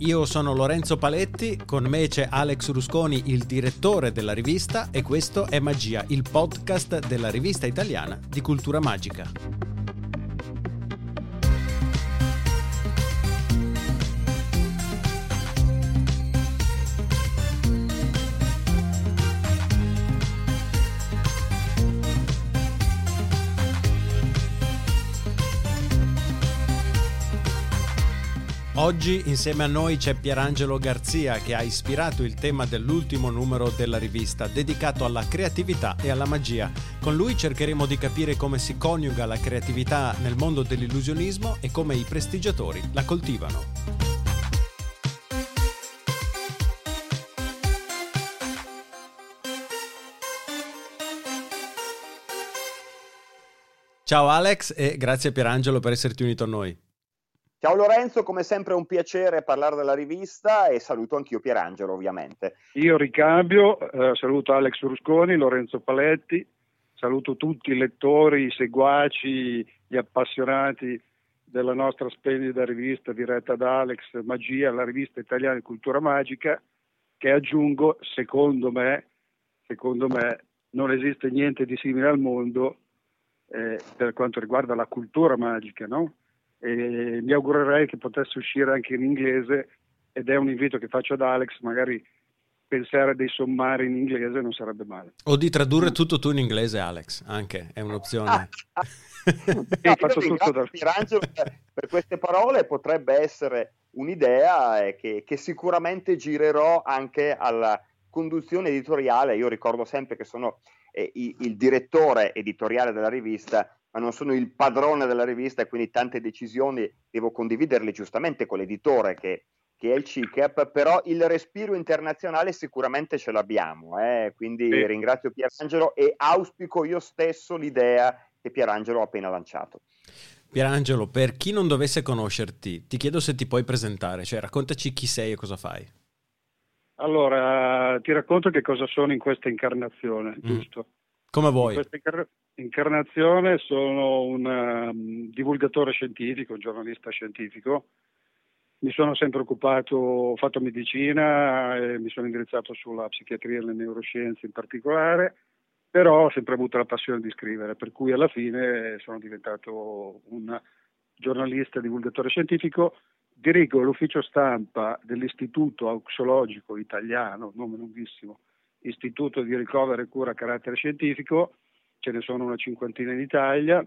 Io sono Lorenzo Paletti, con me c'è Alex Rusconi, il direttore della rivista, e questo è Magia, il podcast della rivista italiana di cultura magica. Oggi insieme a noi c'è Pierangelo Garzia che ha ispirato il tema dell'ultimo numero della rivista dedicato alla creatività e alla magia. Con lui cercheremo di capire come si coniuga la creatività nel mondo dell'illusionismo e come i prestigiatori la coltivano. Ciao Alex e grazie Pierangelo per esserti unito a noi. Ciao Lorenzo, come sempre è un piacere parlare della rivista e saluto anch'io Pierangelo ovviamente. Io ricambio, eh, saluto Alex Rusconi, Lorenzo Paletti, saluto tutti i lettori, i seguaci, gli appassionati della nostra splendida rivista diretta da Alex Magia, la rivista italiana di cultura magica, che aggiungo, secondo me, secondo me non esiste niente di simile al mondo eh, per quanto riguarda la cultura magica, no? E mi augurerei che potesse uscire anche in inglese ed è un invito che faccio ad Alex, magari pensare a dei sommari in inglese non sarebbe male. O di tradurre tutto tu in inglese, Alex, anche è un'opzione. no, faccio tutto da... Pirangelo per queste parole potrebbe essere un'idea eh, che, che sicuramente girerò anche alla conduzione editoriale. Io ricordo sempre che sono eh, il direttore editoriale della rivista ma non sono il padrone della rivista e quindi tante decisioni devo condividerle giustamente con l'editore che, che è il CICAP, però il respiro internazionale sicuramente ce l'abbiamo, eh? quindi sì. ringrazio Pierangelo e auspico io stesso l'idea che Pierangelo ha appena lanciato. Pierangelo, per chi non dovesse conoscerti, ti chiedo se ti puoi presentare, cioè raccontaci chi sei e cosa fai. Allora, ti racconto che cosa sono in questa incarnazione, mm. giusto? Come vuoi. In questa incarnazione sono un um, divulgatore scientifico, un giornalista scientifico. Mi sono sempre occupato, ho fatto medicina e mi sono indirizzato sulla psichiatria e le neuroscienze in particolare, però ho sempre avuto la passione di scrivere, per cui alla fine sono diventato un giornalista e divulgatore scientifico. Dirigo l'ufficio stampa dell'Istituto Auxologico Italiano, nome lunghissimo, Istituto di Ricovero e Cura a carattere scientifico, ce ne sono una cinquantina in Italia,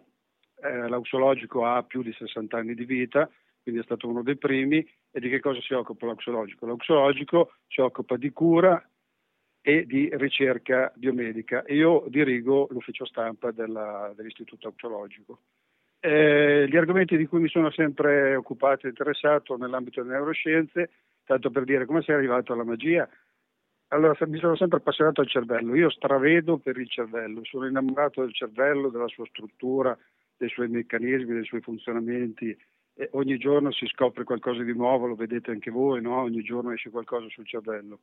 eh, l'auxologico ha più di 60 anni di vita, quindi è stato uno dei primi. E di che cosa si occupa l'auxologico? L'auxologico si occupa di cura e di ricerca biomedica. Io dirigo l'ufficio stampa della, dell'Istituto Auxologico. Eh, gli argomenti di cui mi sono sempre occupato e interessato nell'ambito delle neuroscienze, tanto per dire come sei arrivato alla magia, allora, mi sono sempre appassionato al cervello, io stravedo per il cervello, sono innamorato del cervello, della sua struttura, dei suoi meccanismi, dei suoi funzionamenti. E ogni giorno si scopre qualcosa di nuovo, lo vedete anche voi, no? ogni giorno esce qualcosa sul cervello.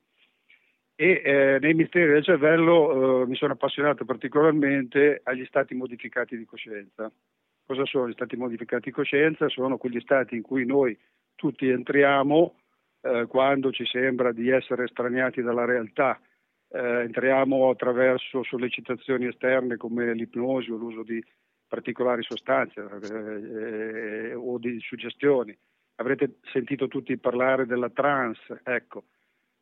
E eh, nei misteri del cervello eh, mi sono appassionato particolarmente agli stati modificati di coscienza. Cosa sono gli stati modificati di coscienza? Sono quegli stati in cui noi tutti entriamo eh, quando ci sembra di essere estraniati dalla realtà. Eh, entriamo attraverso sollecitazioni esterne come l'ipnosi o l'uso di particolari sostanze eh, o di suggestioni. Avrete sentito tutti parlare della trance, ecco.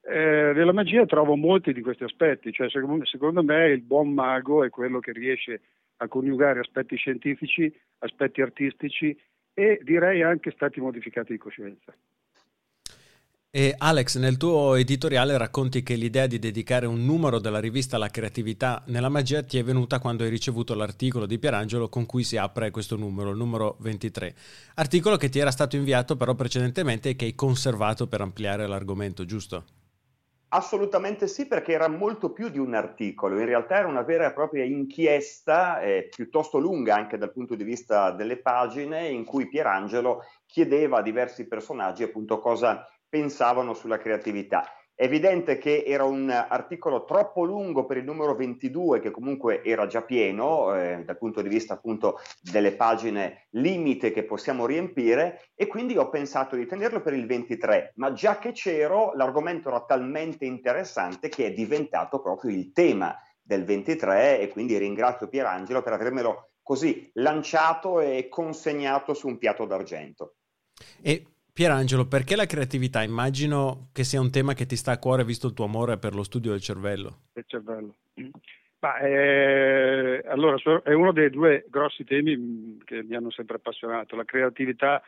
Eh, nella magia trovo molti di questi aspetti, cioè secondo, secondo me il buon mago è quello che riesce a coniugare aspetti scientifici, aspetti artistici e direi anche stati modificati di coscienza. E Alex, nel tuo editoriale racconti che l'idea di dedicare un numero della rivista alla creatività nella magia ti è venuta quando hai ricevuto l'articolo di Pierangelo con cui si apre questo numero, il numero 23. Articolo che ti era stato inviato però precedentemente e che hai conservato per ampliare l'argomento, giusto? Assolutamente sì, perché era molto più di un articolo, in realtà era una vera e propria inchiesta, eh, piuttosto lunga anche dal punto di vista delle pagine, in cui Pierangelo chiedeva a diversi personaggi appunto cosa pensavano sulla creatività. È evidente che era un articolo troppo lungo per il numero 22, che comunque era già pieno eh, dal punto di vista appunto delle pagine limite che possiamo riempire e quindi ho pensato di tenerlo per il 23, ma già che c'ero l'argomento era talmente interessante che è diventato proprio il tema del 23 e quindi ringrazio Pierangelo per avermelo così lanciato e consegnato su un piatto d'argento. E Pierangelo, perché la creatività? Immagino che sia un tema che ti sta a cuore visto il tuo amore per lo studio del cervello. Del cervello. Ma, eh, allora, è uno dei due grossi temi mm, che mi hanno sempre appassionato, la creatività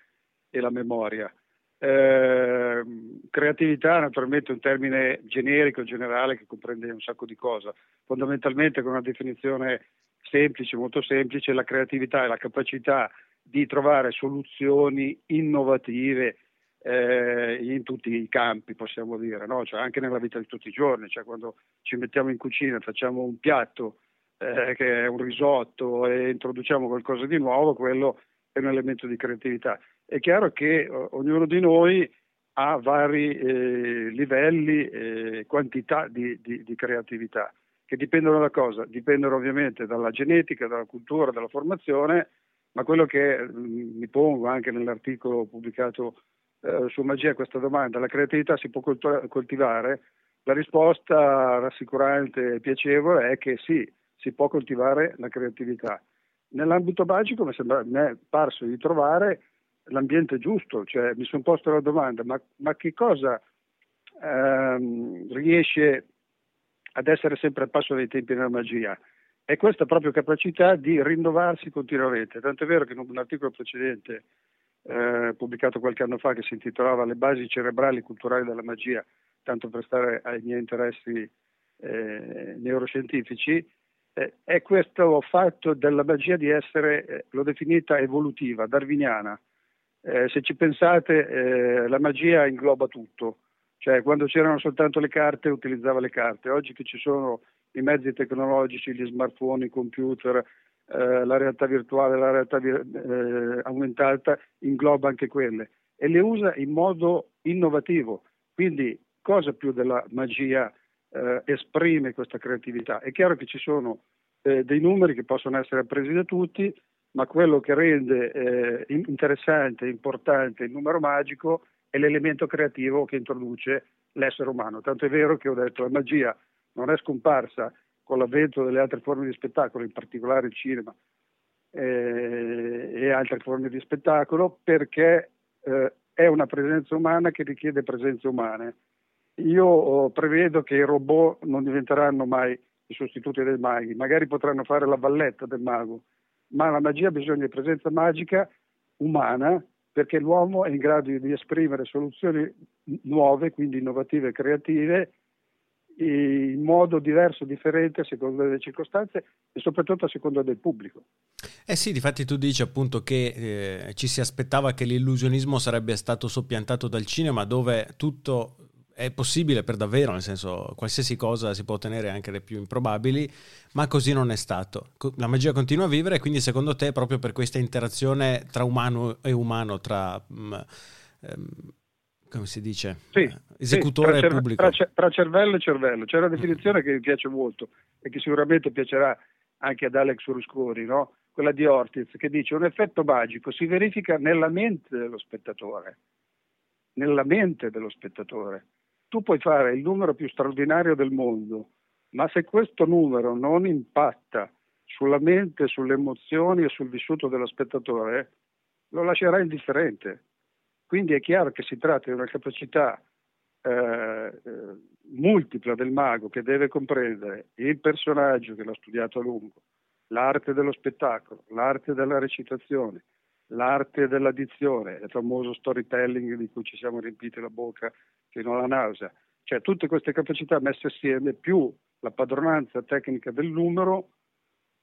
e la memoria. Eh, creatività naturalmente è un termine generico, generale, che comprende un sacco di cose. Fondamentalmente con una definizione semplice, molto semplice, la creatività è la capacità di trovare soluzioni innovative eh, in tutti i campi, possiamo dire, no? cioè anche nella vita di tutti i giorni, cioè quando ci mettiamo in cucina facciamo un piatto eh, che è un risotto e introduciamo qualcosa di nuovo, quello è un elemento di creatività. È chiaro che o, ognuno di noi ha vari eh, livelli e quantità di, di, di creatività, che dipendono da cosa? Dipendono ovviamente dalla genetica, dalla cultura, dalla formazione, ma quello che mm, mi pongo anche nell'articolo pubblicato eh, su Magia questa domanda, la creatività si può coltivare? La risposta rassicurante e piacevole è che sì, si può coltivare la creatività. Nell'ambito magico mi, sembra, mi è parso di trovare l'ambiente giusto, cioè mi sono posto la domanda, ma, ma che cosa ehm, riesce ad essere sempre al passo dei tempi della magia? È questa proprio capacità di rinnovarsi continuamente. Tanto è vero che in un articolo precedente eh, pubblicato qualche anno fa che si intitolava Le basi cerebrali culturali della magia, tanto per stare ai miei interessi eh, neuroscientifici, eh, è questo fatto della magia di essere, eh, l'ho definita evolutiva, darwiniana. Eh, se ci pensate, eh, la magia ingloba tutto, cioè quando c'erano soltanto le carte utilizzava le carte, oggi che ci sono i mezzi tecnologici, gli smartphone, i computer, eh, la realtà virtuale, la realtà eh, aumentata ingloba anche quelle e le usa in modo innovativo. Quindi cosa più della magia eh, esprime questa creatività? È chiaro che ci sono eh, dei numeri che possono essere appresi da tutti, ma quello che rende eh, interessante, importante il numero magico è l'elemento creativo che introduce l'essere umano. Tanto è vero che ho detto la magia non è scomparsa con l'avvento delle altre forme di spettacolo, in particolare il cinema eh, e altre forme di spettacolo, perché eh, è una presenza umana che richiede presenze umane. Io oh, prevedo che i robot non diventeranno mai i sostituti dei maghi, magari potranno fare la valletta del mago, ma la magia ha bisogno di presenza magica umana perché l'uomo è in grado di esprimere soluzioni nuove, quindi innovative e creative, in modo diverso, differente a seconda delle circostanze e soprattutto a seconda del pubblico. Eh sì, difatti tu dici appunto che eh, ci si aspettava che l'illusionismo sarebbe stato soppiantato dal cinema dove tutto è possibile per davvero, nel senso qualsiasi cosa si può ottenere anche le più improbabili, ma così non è stato. La magia continua a vivere e quindi secondo te proprio per questa interazione tra umano e umano, tra... Mh, mm, ehm, come si dice? Sì, esecutore sì, tra, pubblico. Tra, tra, cervello e cervello. C'è una definizione che mi piace molto e che sicuramente piacerà anche ad Alex Rusconi, no? quella di Ortiz, che dice un effetto magico si verifica nella mente dello spettatore. Nella mente dello spettatore. Tu puoi fare il numero più straordinario del mondo, ma se questo numero non impatta sulla mente, sulle emozioni e sul vissuto dello spettatore, lo lascerà indifferente quindi è chiaro che si tratta di una capacità eh, eh, multipla del mago che deve comprendere il personaggio che l'ha studiato a lungo, l'arte dello spettacolo, l'arte della recitazione, l'arte dell'addizione, il famoso storytelling di cui ci siamo riempiti la bocca fino alla nausea. Cioè tutte queste capacità messe assieme più la padronanza tecnica del numero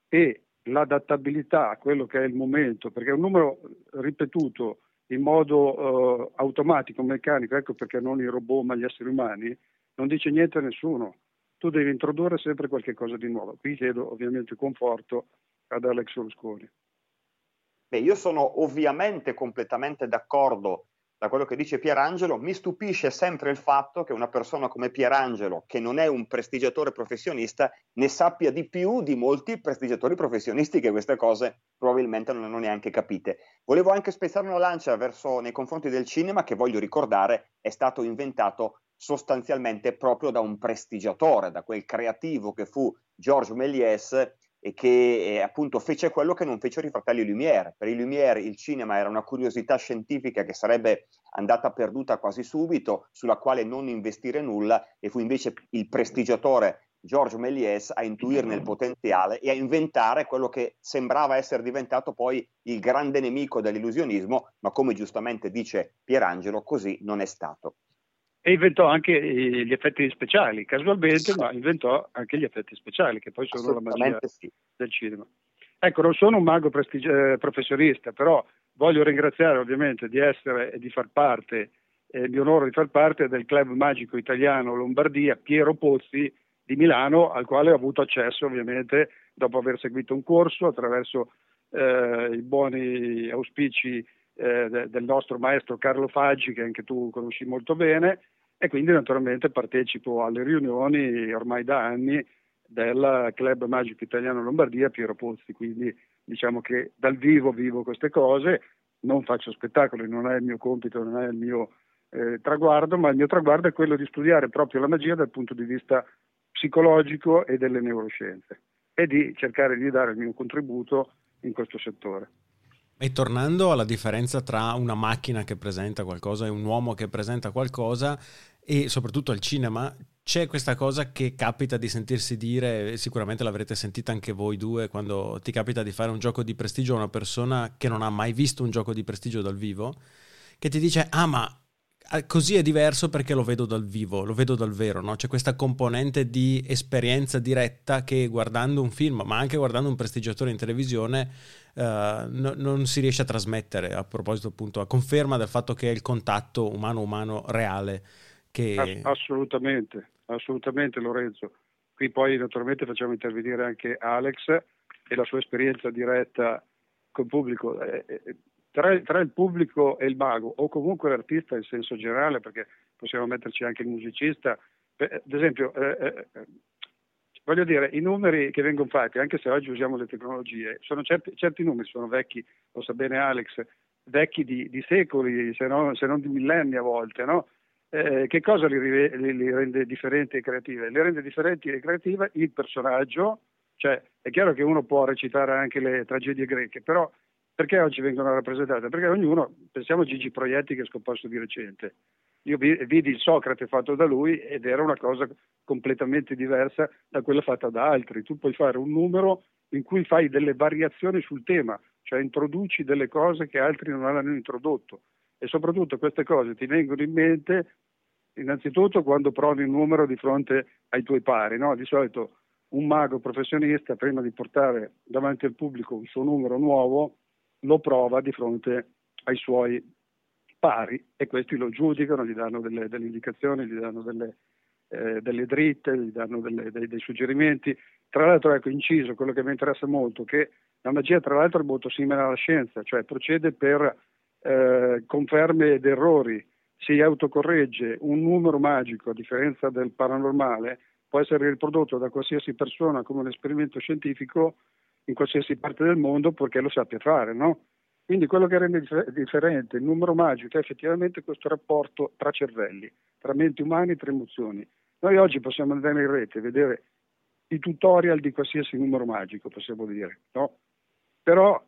e l'adattabilità a quello che è il momento, perché un numero ripetuto in modo uh, automatico, meccanico, ecco perché non i robot ma gli esseri umani, non dice niente a nessuno. Tu devi introdurre sempre qualche cosa di nuovo. Qui chiedo ovviamente conforto ad Alex Rusconi. Beh, io sono ovviamente completamente d'accordo da quello che dice Pierangelo, mi stupisce sempre il fatto che una persona come Pierangelo, che non è un prestigiatore professionista, ne sappia di più di molti prestigiatori professionisti che queste cose probabilmente non hanno neanche capite. Volevo anche spezzare una lancia verso, nei confronti del cinema che voglio ricordare è stato inventato sostanzialmente proprio da un prestigiatore, da quel creativo che fu Georges Méliès e che eh, appunto fece quello che non fecero i fratelli Lumière. Per i Lumière il cinema era una curiosità scientifica che sarebbe andata perduta quasi subito, sulla quale non investire nulla e fu invece il prestigiatore Georges Méliès a intuirne il potenziale e a inventare quello che sembrava essere diventato poi il grande nemico dell'illusionismo, ma come giustamente dice Pierangelo, così non è stato e inventò anche gli effetti speciali, casualmente, ma inventò anche gli effetti speciali, che poi sono la magia sì. del cinema. Ecco, non sono un mago prestig- eh, professionista, però voglio ringraziare ovviamente di essere e di far parte, eh, di onore di far parte del club magico italiano Lombardia Piero Pozzi di Milano, al quale ho avuto accesso ovviamente dopo aver seguito un corso attraverso eh, i buoni auspici eh, del nostro maestro Carlo Faggi, che anche tu conosci molto bene, e quindi naturalmente partecipo alle riunioni ormai da anni del Club Magico Italiano Lombardia Piero Pozzi, quindi diciamo che dal vivo vivo queste cose, non faccio spettacoli, non è il mio compito, non è il mio eh, traguardo, ma il mio traguardo è quello di studiare proprio la magia dal punto di vista psicologico e delle neuroscienze e di cercare di dare il mio contributo in questo settore. E tornando alla differenza tra una macchina che presenta qualcosa e un uomo che presenta qualcosa, e soprattutto al cinema, c'è questa cosa che capita di sentirsi dire, sicuramente l'avrete sentita anche voi due, quando ti capita di fare un gioco di prestigio a una persona che non ha mai visto un gioco di prestigio dal vivo, che ti dice, ah ma così è diverso perché lo vedo dal vivo, lo vedo dal vero, no? C'è questa componente di esperienza diretta che guardando un film, ma anche guardando un prestigiatore in televisione, uh, no, non si riesce a trasmettere. A proposito, appunto, a conferma del fatto che è il contatto umano-umano reale. Che... Assolutamente, assolutamente Lorenzo. Qui poi naturalmente facciamo intervenire anche Alex e la sua esperienza diretta col pubblico. Eh, eh, tra, tra, il pubblico e il mago, o comunque l'artista in senso generale, perché possiamo metterci anche il musicista, ad esempio, eh, eh, eh, voglio dire, i numeri che vengono fatti, anche se oggi usiamo le tecnologie, sono certi, certi numeri sono vecchi, lo sa bene Alex, vecchi di, di secoli, se, no, se, non di millenni a volte, no? Eh, che cosa li, li, li, rende differenti e creative? Li rende differenti e creative il personaggio, cioè è chiaro che uno può recitare anche le tragedie greche, però perché oggi vengono rappresentate? Perché ognuno, pensiamo a Gigi Proietti che è scomparso di recente. Io vidi il Socrate fatto da lui ed era una cosa completamente diversa da quella fatta da altri. Tu puoi fare un numero in cui fai delle variazioni sul tema, cioè introduci delle cose che altri non hanno introdotto e soprattutto queste cose ti vengono in mente innanzitutto quando provi un numero di fronte ai tuoi pari. No? Di solito un mago professionista prima di portare davanti al pubblico un suo numero nuovo lo prova di fronte ai suoi pari e questi lo giudicano, gli danno delle, delle indicazioni, gli danno delle, eh, delle dritte, gli danno delle, dei, dei, suggerimenti. Tra l'altro, ecco, inciso, quello che mi interessa molto, che la magia tra l'altro è molto simile alla scienza, cioè procede per eh, conferme ed errori, si autocorregge un numero magico, a differenza del paranormale, può essere riprodotto da qualsiasi persona come un esperimento scientifico in qualsiasi parte del mondo perché lo sappia fare, no? Quindi quello che rende differente il numero magico è effettivamente questo rapporto tra cervelli, tra menti umane e tra emozioni. Noi oggi possiamo andare in rete e vedere i tutorial di qualsiasi numero magico, possiamo dire, no? Però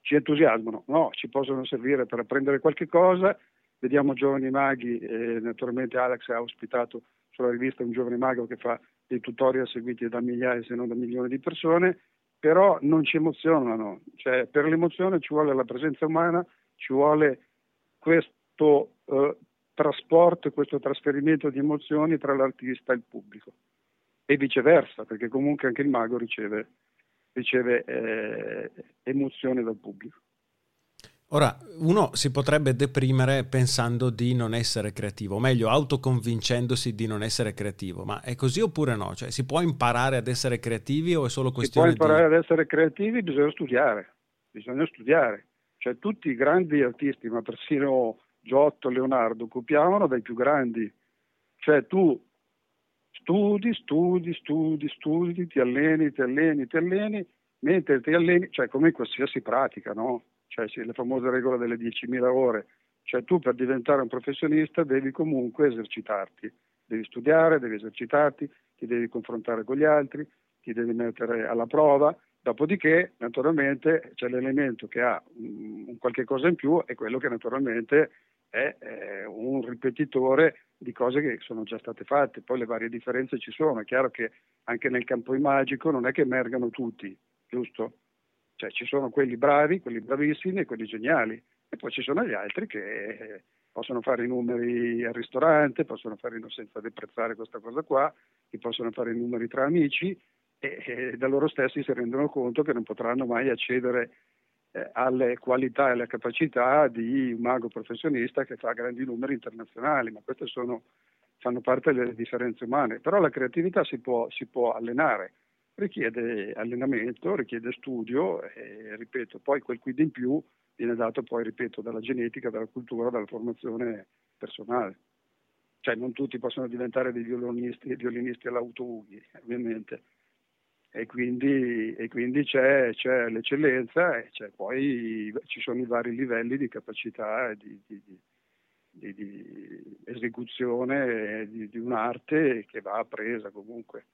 ci entusiasmano, no? Ci possono servire per apprendere qualche cosa. Vediamo giovani maghi, e naturalmente Alex ha ospitato sulla rivista un giovane mago che fa dei tutorial seguiti da migliaia se non da milioni di persone però non ci emozionano, cioè, per l'emozione ci vuole la presenza umana, ci vuole questo eh, trasporto, questo trasferimento di emozioni tra l'artista e il pubblico e viceversa, perché comunque anche il mago riceve, riceve eh, emozioni dal pubblico. Ora, uno si potrebbe deprimere pensando di non essere creativo, o meglio, autoconvincendosi di non essere creativo, ma è così oppure no? Cioè, si può imparare ad essere creativi o è solo questione di... Si può imparare di... ad essere creativi, bisogna studiare, bisogna studiare. Cioè, tutti i grandi artisti, ma persino Giotto, Leonardo, copiavano dai più grandi. Cioè tu studi, studi, studi, studi, ti alleni, ti alleni, ti alleni, mentre ti alleni, cioè come in qualsiasi pratica, no? Cioè la famosa regola delle 10.000 ore. Cioè tu per diventare un professionista devi comunque esercitarti, devi studiare, devi esercitarti, ti devi confrontare con gli altri, ti devi mettere alla prova, dopodiché naturalmente c'è l'elemento che ha un, qualche cosa in più e quello che naturalmente è eh, un ripetitore di cose che sono già state fatte, poi le varie differenze ci sono, è chiaro che anche nel campo imagico non è che emergano tutti, giusto? Cioè ci sono quelli bravi, quelli bravissimi e quelli geniali e poi ci sono gli altri che possono fare i numeri al ristorante, possono fare senza deprezzare questa cosa qua, che possono fare i numeri tra amici e, e da loro stessi si rendono conto che non potranno mai accedere eh, alle qualità e alle capacità di un mago professionista che fa grandi numeri internazionali, ma queste sono, fanno parte delle differenze umane. Però la creatività si può, si può allenare, richiede allenamento, richiede studio e, ripeto, poi quel quid in più viene dato poi, ripeto, dalla genetica, dalla cultura, dalla formazione personale. Cioè non tutti possono diventare dei violinisti, violinisti all'autoughi, ovviamente e quindi, e quindi c'è, c'è, l'eccellenza e c'è poi ci sono i vari livelli di capacità di, di, di, di esecuzione di, un'arte che va appresa comunque.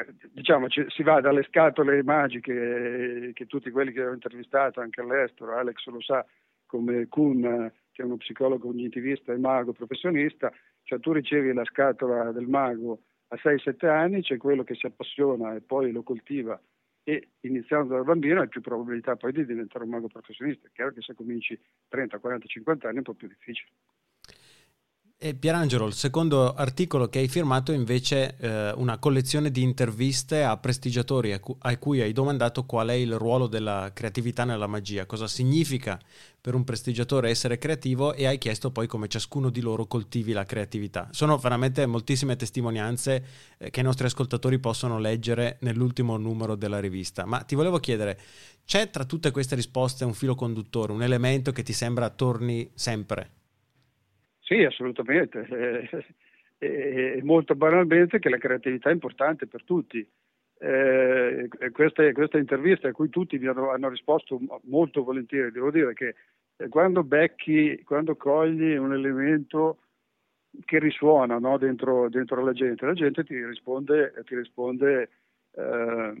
Eh, diciamo, ci, si va dalle scatole magiche che tutti quelli che ho intervistato anche all'estero, Alex lo sa, come Kuhn, che è uno psicologo cognitivista e mago professionista, cioè tu ricevi la scatola del mago a 6-7 anni c'è quello che si appassiona e poi lo coltiva e iniziando da bambino hai più probabilità poi di diventare un mago professionista. È chiaro che se cominci 30, 40, 50 anni è un po' più difficile. E Pierangelo, il secondo articolo che hai firmato è invece eh, una collezione di interviste a prestigiatori a, cu- a, cui hai domandato qual è il ruolo della creatività nella magia, cosa significa per un prestigiatore essere creativo e hai chiesto poi come ciascuno di loro coltivi la creatività. Sono veramente moltissime testimonianze eh, che i nostri ascoltatori possono leggere nell'ultimo numero della rivista, ma ti volevo chiedere, c'è tra tutte queste risposte un filo conduttore, un elemento che ti sembra torni sempre? Sì, assolutamente. E, e molto banalmente che la creatività è importante per tutti. Eh, queste, queste, interviste a cui tutti mi hanno, hanno, risposto molto volentieri, devo dire che quando becchi, quando cogli un elemento che risuona no, dentro, dentro, la gente, la gente ti risponde, ti risponde eh,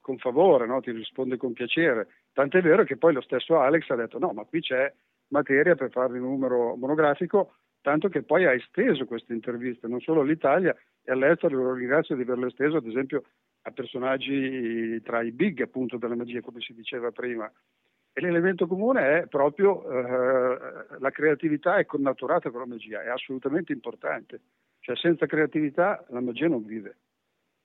con favore, no? ti risponde con piacere. Tant'è vero che poi lo stesso Alex ha detto no, ma qui c'è materia per fare il numero monografico tanto che poi ha esteso queste interviste non solo all'Italia e all'estero, lo ringrazio di averlo esteso ad esempio a personaggi tra i big appunto della magia come si diceva prima e l'elemento comune è proprio eh, la creatività è connaturata con la magia, è assolutamente importante, cioè senza creatività la magia non vive.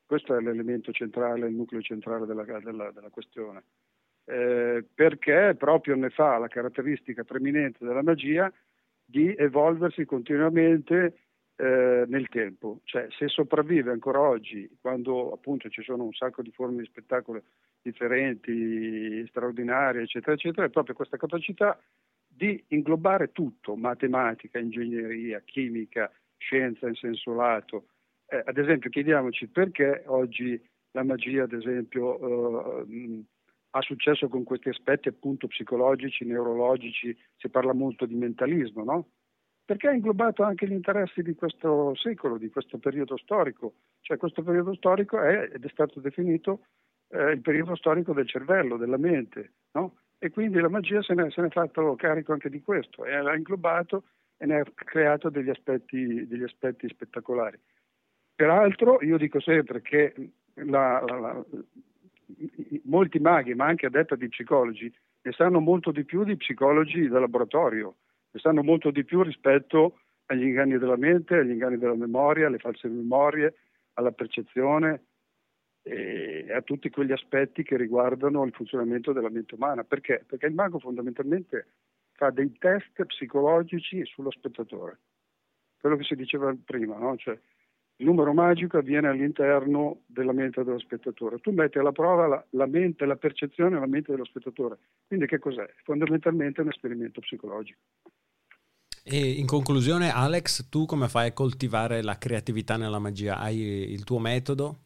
Questo è l'elemento centrale, il nucleo centrale della, della, della questione. Eh, perché proprio ne fa la caratteristica preminente della magia di evolversi continuamente eh, nel tempo. Cioè, se sopravvive ancora oggi, quando appunto ci sono un sacco di forme di spettacolo differenti, straordinarie, eccetera, eccetera, è proprio questa capacità di inglobare tutto, matematica, ingegneria, chimica, scienza in senso lato. Eh, ad esempio, chiediamoci perché oggi la magia, ad esempio, eh, ha successo con questi aspetti appunto psicologici, neurologici, si parla molto di mentalismo, no? Perché ha inglobato anche gli interessi di questo secolo, di questo periodo storico. Cioè questo periodo storico è, ed è stato definito eh, il periodo storico del cervello, della mente, no? E quindi la magia se ne, se ne è fatto carico anche di questo, e l'ha inglobato e ne ha creato degli aspetti, degli aspetti spettacolari. Peraltro io dico sempre che la, la, la, molti maghi, ma anche a detta di psicologi, ne sanno molto di più di psicologi da laboratorio, ne sanno molto di più rispetto agli inganni della mente, agli inganni della memoria, alle false memorie, alla percezione e a tutti quegli aspetti che riguardano il funzionamento della mente umana. Perché? Perché il mago fondamentalmente fa dei test psicologici sullo spettatore. Quello che si diceva prima, no? cioè, il numero magico avviene all'interno della mente dello spettatore. Tu metti alla prova la, la mente, la percezione e la mente dello spettatore. Quindi che cos'è? Fondamentalmente un esperimento psicologico. E in conclusione, Alex, tu come fai a coltivare la creatività nella magia? Hai il tuo metodo?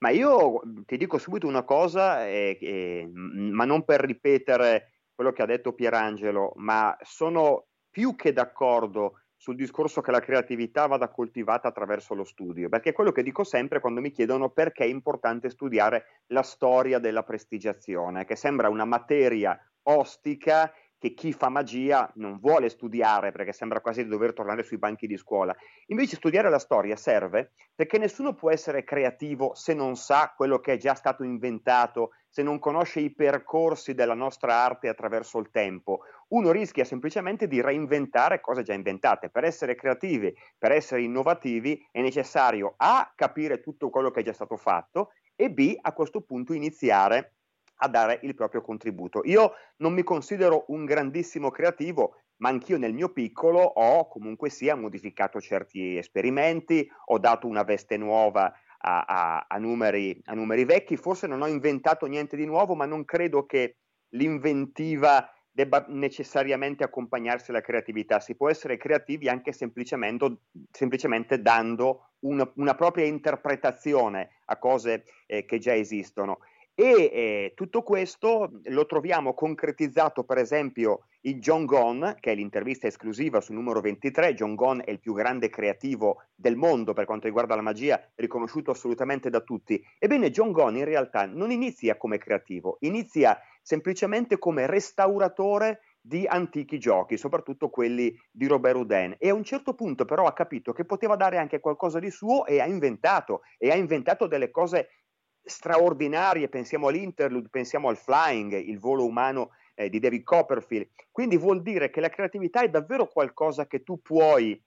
Ma io ti dico subito una cosa, eh, eh, ma non per ripetere quello che ha detto Pierangelo, ma sono più che d'accordo sul discorso che la creatività vada coltivata attraverso lo studio, perché è quello che dico sempre quando mi chiedono perché è importante studiare la storia della prestigiazione, che sembra una materia ostica che chi fa magia non vuole studiare perché sembra quasi di dover tornare sui banchi di scuola. Invece studiare la storia serve perché nessuno può essere creativo se non sa quello che è già stato inventato, se non conosce i percorsi della nostra arte attraverso il tempo. Uno rischia semplicemente di reinventare cose già inventate. Per essere creativi, per essere innovativi è necessario A capire tutto quello che è già stato fatto e B a questo punto iniziare a dare il proprio contributo. Io non mi considero un grandissimo creativo, ma anch'io nel mio piccolo ho comunque sia modificato certi esperimenti, ho dato una veste nuova a, a, a, numeri, a numeri vecchi, forse non ho inventato niente di nuovo, ma non credo che l'inventiva debba necessariamente accompagnarsi alla creatività. Si può essere creativi anche semplicemente, semplicemente dando una, una, propria interpretazione a cose eh, che già esistono. E eh, tutto questo lo troviamo concretizzato, per esempio, in John Gone, che è l'intervista esclusiva sul numero 23. John Gone è il più grande creativo del mondo per quanto riguarda la magia, riconosciuto assolutamente da tutti. Ebbene, John Gone in realtà non inizia come creativo, inizia semplicemente come restauratore di antichi giochi, soprattutto quelli di Robert Houdin. E a un certo punto però ha capito che poteva dare anche qualcosa di suo e ha inventato, e ha inventato delle cose straordinarie, pensiamo all'interlude, pensiamo al flying, il volo umano eh, di David Copperfield. Quindi vuol dire che la creatività è davvero qualcosa che tu puoi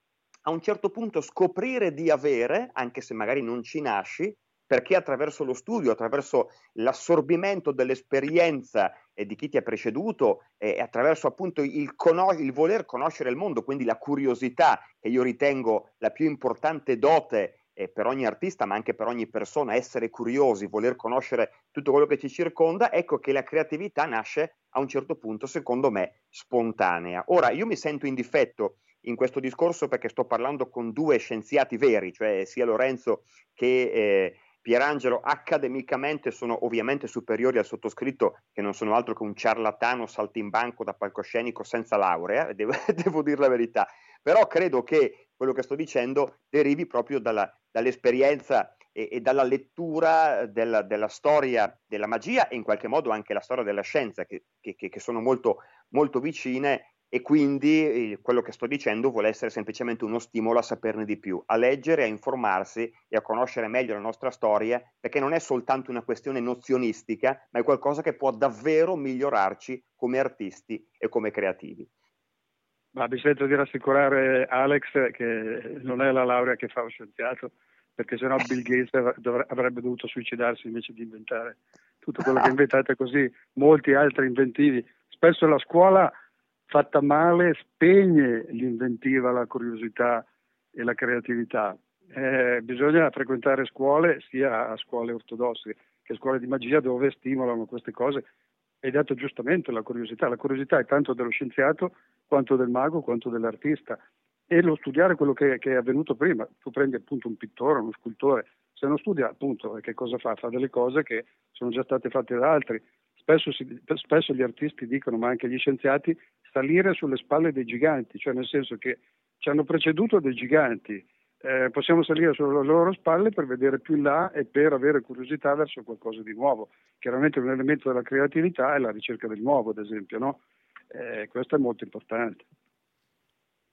a un certo punto scoprire di avere, anche se magari non ci nasci, perché attraverso lo studio, attraverso l'assorbimento dell'esperienza eh, di chi ti ha preceduto e eh, attraverso appunto il, cono- il, voler conoscere il mondo, quindi la curiosità, che io ritengo la più importante dote eh, per ogni artista, ma anche per ogni persona, essere curiosi, voler conoscere tutto quello che ci circonda, ecco che la creatività nasce a un certo punto, secondo me, spontanea. Ora, io mi sento in difetto in questo discorso perché sto parlando con due scienziati veri, cioè sia Lorenzo che eh, Pierangelo accademicamente sono ovviamente superiori al sottoscritto, che non sono altro che un ciarlatano saltimbanco da palcoscenico senza laurea, devo, devo dire la verità. Però credo che quello che sto dicendo derivi proprio dalla, dall'esperienza e, e, dalla lettura della, della, storia della magia e in qualche modo anche la storia della scienza, che, che, che sono molto, molto vicine e quindi quello che sto dicendo vuole essere semplicemente uno stimolo a saperne di più, a leggere, a informarsi e a conoscere meglio la nostra storia, perché non è soltanto una questione nozionistica, ma è qualcosa che può davvero migliorarci come artisti e come creativi. Ma mi sento di rassicurare Alex che non è la laurea che fa lo scienziato, perché sennò Bill Gates avrebbe dovuto suicidarsi invece di inventare tutto quello che inventate così molti altri inventivi. Spesso la scuola fatta male spegne l'inventiva, la curiosità e la creatività. Eh, bisogna frequentare scuole, sia scuole ortodosse che scuole di magia, dove stimolano queste cose hai detto giustamente la curiosità, la curiosità è tanto dello scienziato quanto del mago quanto dell'artista. E lo studiare quello che, che, è avvenuto prima, tu prendi appunto un pittore, uno scultore, se non studia appunto che cosa fa? Fa delle cose che sono già state fatte da altri. Spesso, si, spesso gli artisti dicono, ma anche gli scienziati, salire sulle spalle dei giganti, cioè nel senso che ci hanno preceduto dei giganti, eh, possiamo salire sulle loro spalle per vedere più in là e per avere curiosità verso qualcosa di nuovo. Chiaramente un elemento della creatività è la ricerca del nuovo, ad esempio, no? eh, questo è molto importante.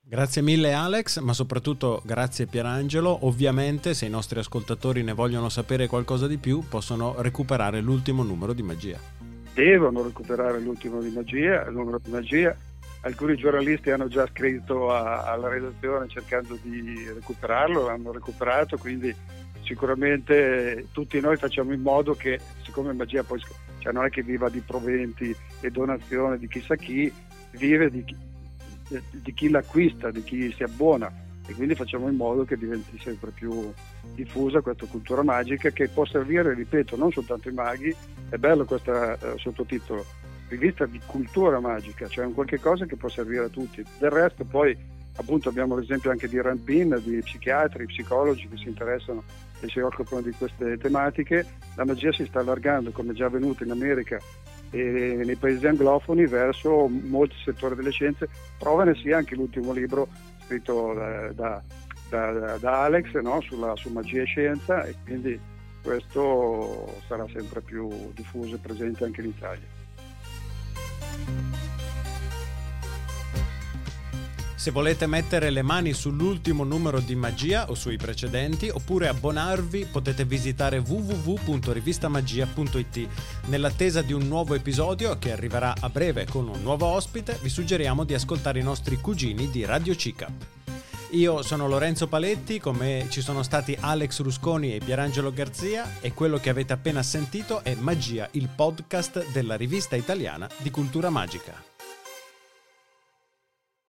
Grazie mille Alex, ma soprattutto grazie Pierangelo. Ovviamente se i nostri ascoltatori ne vogliono sapere qualcosa di più possono recuperare l'ultimo numero di magia. Devono recuperare l'ultimo di magia, il numero di magia alcuni giornalisti hanno già scritto a, alla redazione cercando di recuperarlo, l'hanno recuperato, quindi sicuramente tutti noi facciamo in modo che, siccome magia poi cioè non è che viva di proventi e donazioni di chissà chi, vive di chi, di chi l'acquista, di chi si abbona. E quindi facciamo in modo che diventi sempre più diffusa questa cultura magica che può servire, ripeto, non soltanto ai maghi, è bello questo eh, sottotitolo, rivista di cultura magica, cioè un qualche cosa che può servire a tutti. Del resto poi appunto abbiamo l'esempio anche di Rampin, di psichiatri, psicologi che si interessano e si occupano di queste tematiche. La magia si sta allargando, come già avvenuto in America e nei paesi anglofoni, verso molti settori delle scienze. Prova ne sia anche l'ultimo libro scritto da, da, da, da Alex no? Sulla, su magia e scienza e quindi questo sarà sempre più diffuso e presente anche in Italia. Se volete mettere le mani sull'ultimo numero di Magia o sui precedenti, oppure abbonarvi, potete visitare www.rivistamagia.it. Nell'attesa di un nuovo episodio che arriverà a breve con un nuovo ospite, vi suggeriamo di ascoltare i nostri cugini di Radio CICAP. Io sono Lorenzo Paletti, come ci sono stati Alex Rusconi e Pierangelo Garzia e quello che avete appena sentito è Magia, il podcast della rivista italiana di cultura magica.